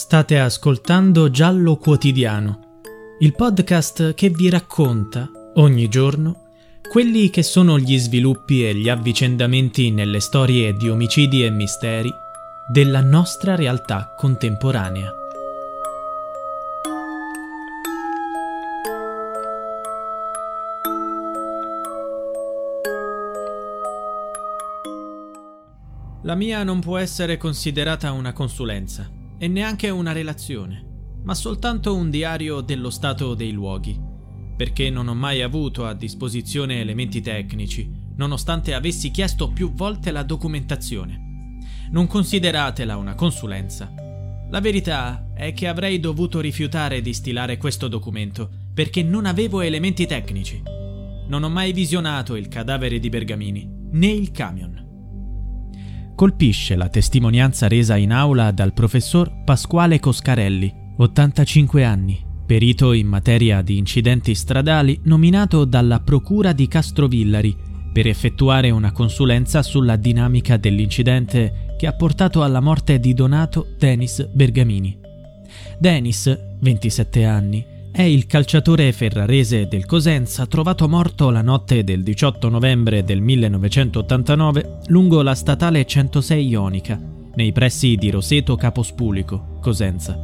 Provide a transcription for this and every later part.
State ascoltando Giallo Quotidiano, il podcast che vi racconta ogni giorno quelli che sono gli sviluppi e gli avvicendamenti nelle storie di omicidi e misteri della nostra realtà contemporanea. La mia non può essere considerata una consulenza e neanche una relazione, ma soltanto un diario dello stato dei luoghi, perché non ho mai avuto a disposizione elementi tecnici, nonostante avessi chiesto più volte la documentazione. Non consideratela una consulenza. La verità è che avrei dovuto rifiutare di stilare questo documento perché non avevo elementi tecnici. Non ho mai visionato il cadavere di Bergamini, né il camion colpisce la testimonianza resa in aula dal professor Pasquale Coscarelli, 85 anni, perito in materia di incidenti stradali nominato dalla Procura di Castrovillari per effettuare una consulenza sulla dinamica dell'incidente che ha portato alla morte di Donato Denis Bergamini. Denis, 27 anni, è il calciatore ferrarese del Cosenza trovato morto la notte del 18 novembre del 1989 lungo la statale 106 Ionica, nei pressi di Roseto Capospulico, Cosenza.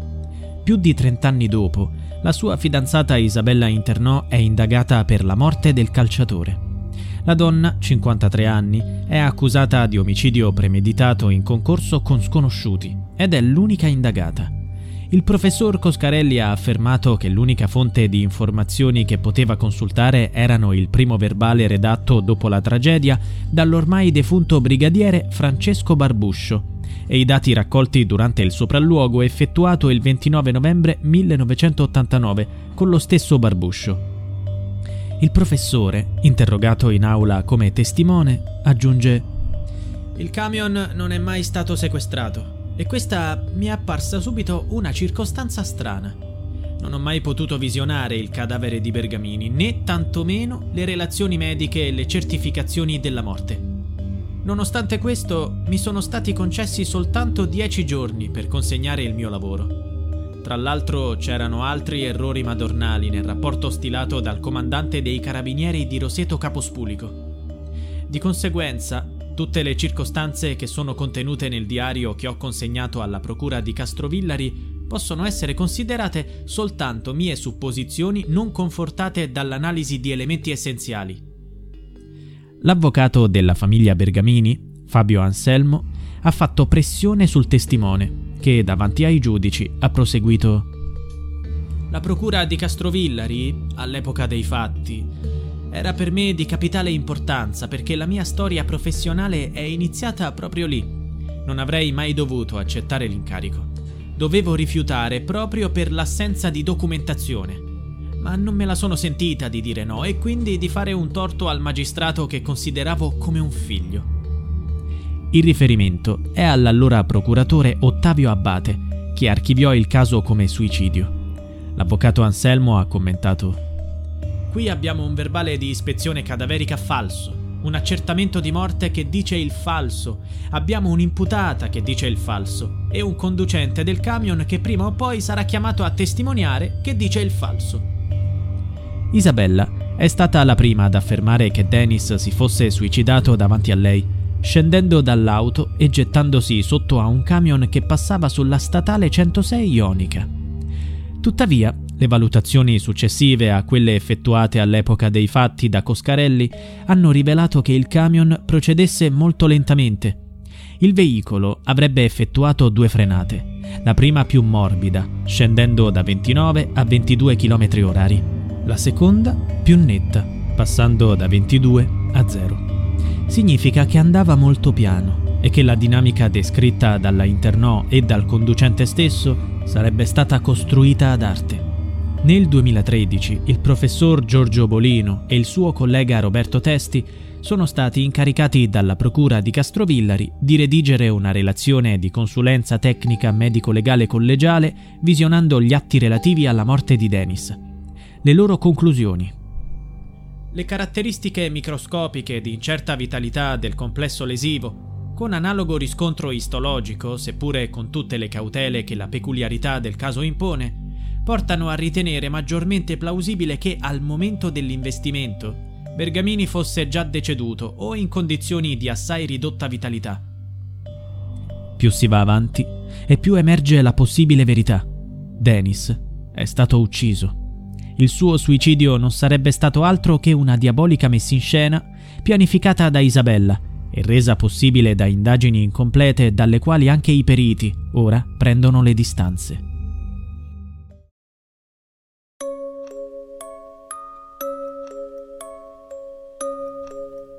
Più di 30 anni dopo, la sua fidanzata Isabella Internò è indagata per la morte del calciatore. La donna, 53 anni, è accusata di omicidio premeditato in concorso con sconosciuti ed è l'unica indagata. Il professor Coscarelli ha affermato che l'unica fonte di informazioni che poteva consultare erano il primo verbale redatto dopo la tragedia dall'ormai defunto brigadiere Francesco Barbuscio e i dati raccolti durante il sopralluogo effettuato il 29 novembre 1989 con lo stesso Barbuscio. Il professore, interrogato in aula come testimone, aggiunge Il camion non è mai stato sequestrato. E questa mi è apparsa subito una circostanza strana. Non ho mai potuto visionare il cadavere di Bergamini, né tantomeno le relazioni mediche e le certificazioni della morte. Nonostante questo, mi sono stati concessi soltanto dieci giorni per consegnare il mio lavoro. Tra l'altro c'erano altri errori madornali nel rapporto stilato dal comandante dei carabinieri di Roseto Capospulico. Di conseguenza, Tutte le circostanze che sono contenute nel diario che ho consegnato alla Procura di Castrovillari possono essere considerate soltanto mie supposizioni non confortate dall'analisi di elementi essenziali. L'avvocato della famiglia Bergamini, Fabio Anselmo, ha fatto pressione sul testimone, che davanti ai giudici ha proseguito La Procura di Castrovillari, all'epoca dei fatti, era per me di capitale importanza perché la mia storia professionale è iniziata proprio lì. Non avrei mai dovuto accettare l'incarico. Dovevo rifiutare proprio per l'assenza di documentazione. Ma non me la sono sentita di dire no e quindi di fare un torto al magistrato che consideravo come un figlio. Il riferimento è all'allora procuratore Ottavio Abbate, che archiviò il caso come suicidio. L'avvocato Anselmo ha commentato Qui abbiamo un verbale di ispezione cadaverica falso, un accertamento di morte che dice il falso, abbiamo un'imputata che dice il falso e un conducente del camion che prima o poi sarà chiamato a testimoniare che dice il falso. Isabella è stata la prima ad affermare che Dennis si fosse suicidato davanti a lei scendendo dall'auto e gettandosi sotto a un camion che passava sulla statale 106 Ionica. Tuttavia, le valutazioni successive a quelle effettuate all'epoca dei fatti da Coscarelli hanno rivelato che il camion procedesse molto lentamente. Il veicolo avrebbe effettuato due frenate, la prima più morbida, scendendo da 29 a 22 km h la seconda più netta, passando da 22 a 0. Significa che andava molto piano e che la dinamica descritta dalla Internò e dal conducente stesso sarebbe stata costruita ad arte. Nel 2013 il professor Giorgio Bolino e il suo collega Roberto Testi sono stati incaricati dalla Procura di Castrovillari di redigere una relazione di consulenza tecnica medico-legale collegiale visionando gli atti relativi alla morte di Denis. Le loro conclusioni. Le caratteristiche microscopiche di incerta vitalità del complesso lesivo, con analogo riscontro istologico, seppure con tutte le cautele che la peculiarità del caso impone, portano a ritenere maggiormente plausibile che al momento dell'investimento Bergamini fosse già deceduto o in condizioni di assai ridotta vitalità. Più si va avanti e più emerge la possibile verità. Dennis è stato ucciso. Il suo suicidio non sarebbe stato altro che una diabolica messa in scena pianificata da Isabella e resa possibile da indagini incomplete dalle quali anche i periti ora prendono le distanze.